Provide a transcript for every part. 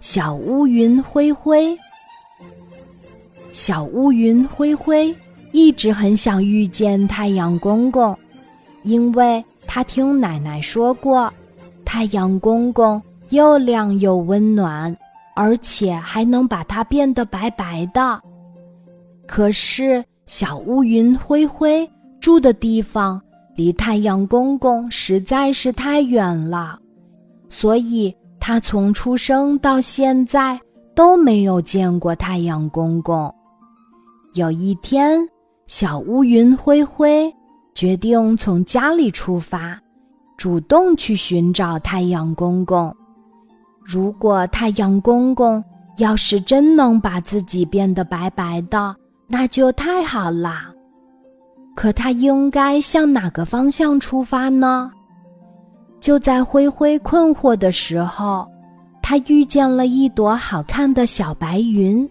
小乌云灰灰。小乌云灰灰一直很想遇见太阳公公，因为他听奶奶说过，太阳公公又亮又温暖，而且还能把它变得白白的。可是小乌云灰灰住的地方离太阳公公实在是太远了，所以他从出生到现在都没有见过太阳公公。有一天，小乌云灰灰决定从家里出发，主动去寻找太阳公公。如果太阳公公要是真能把自己变得白白的，那就太好了。可他应该向哪个方向出发呢？就在灰灰困惑的时候，他遇见了一朵好看的小白云。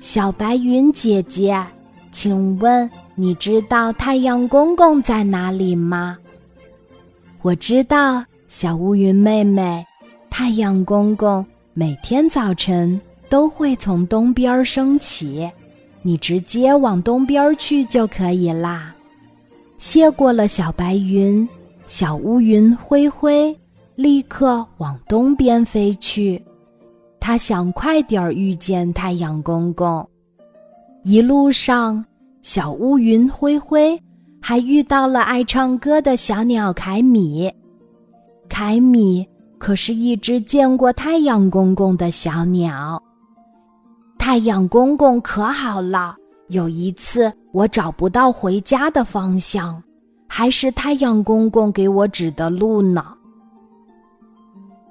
小白云姐姐，请问你知道太阳公公在哪里吗？我知道，小乌云妹妹，太阳公公每天早晨都会从东边升起，你直接往东边去就可以啦。谢过了小白云，小乌云灰灰立刻往东边飞去。他想快点遇见太阳公公。一路上，小乌云灰灰还遇到了爱唱歌的小鸟凯米。凯米可是一只见过太阳公公的小鸟。太阳公公可好了，有一次我找不到回家的方向，还是太阳公公给我指的路呢。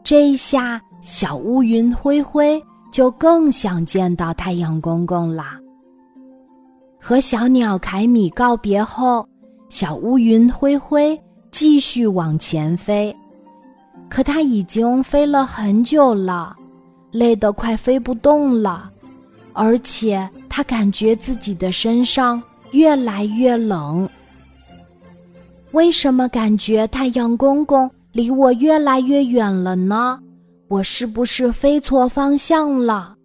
这下。小乌云灰灰就更想见到太阳公公啦。和小鸟凯米告别后，小乌云灰灰继续往前飞。可它已经飞了很久了，累得快飞不动了，而且它感觉自己的身上越来越冷。为什么感觉太阳公公离我越来越远了呢？我是不是飞错方向了？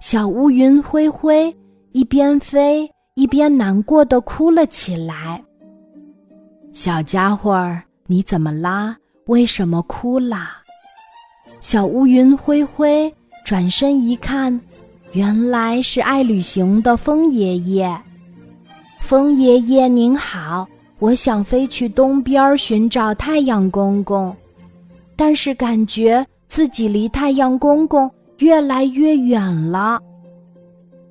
小乌云灰灰一边飞一边难过的哭了起来。小家伙儿，你怎么啦？为什么哭啦？小乌云灰灰转身一看，原来是爱旅行的风爷爷。风爷爷您好，我想飞去东边寻找太阳公公，但是感觉。自己离太阳公公越来越远了。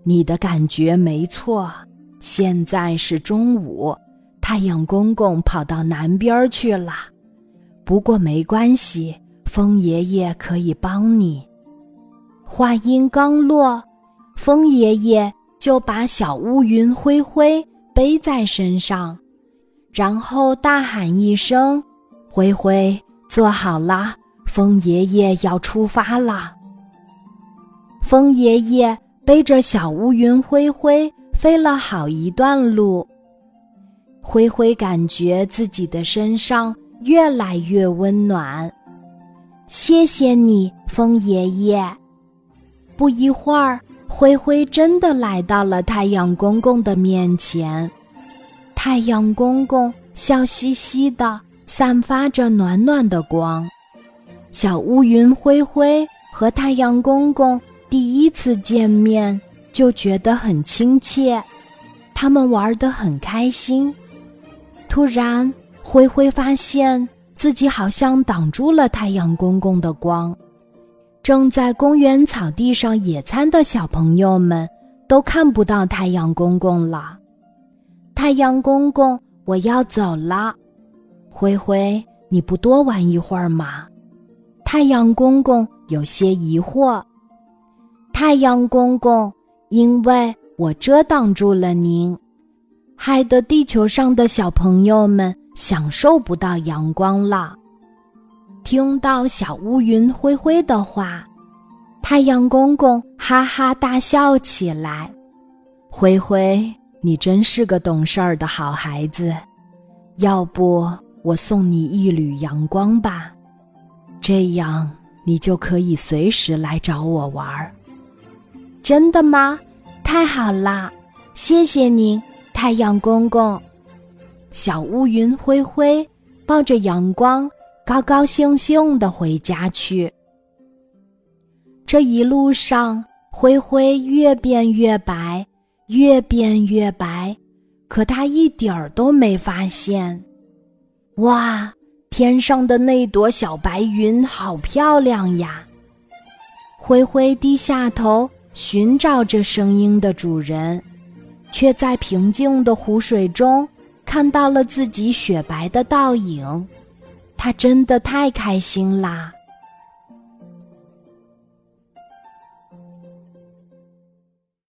你的感觉没错，现在是中午，太阳公公跑到南边去了。不过没关系，风爷爷可以帮你。话音刚落，风爷爷就把小乌云灰灰背在身上，然后大喊一声：“灰灰，坐好啦！”风爷爷要出发了。风爷爷背着小乌云灰灰飞了好一段路。灰灰感觉自己的身上越来越温暖。谢谢你，风爷爷。不一会儿，灰灰真的来到了太阳公公的面前。太阳公公笑嘻嘻的，散发着暖暖的光。小乌云灰灰和太阳公公第一次见面就觉得很亲切，他们玩得很开心。突然，灰灰发现自己好像挡住了太阳公公的光，正在公园草地上野餐的小朋友们都看不到太阳公公了。太阳公公，我要走了。灰灰，你不多玩一会儿吗？太阳公公有些疑惑。太阳公公，因为我遮挡住了您，害得地球上的小朋友们享受不到阳光了。听到小乌云灰灰的话，太阳公公哈哈大笑起来。灰灰，你真是个懂事儿的好孩子。要不我送你一缕阳光吧。这样，你就可以随时来找我玩儿。真的吗？太好啦！谢谢您，太阳公公。小乌云灰灰抱着阳光，高高兴兴的回家去。这一路上，灰灰越变越白，越变越白，可他一点儿都没发现。哇，天上的那朵小白云好漂亮呀！灰灰低下头寻找着声音的主人，却在平静的湖水中看到了自己雪白的倒影。他真的太开心啦！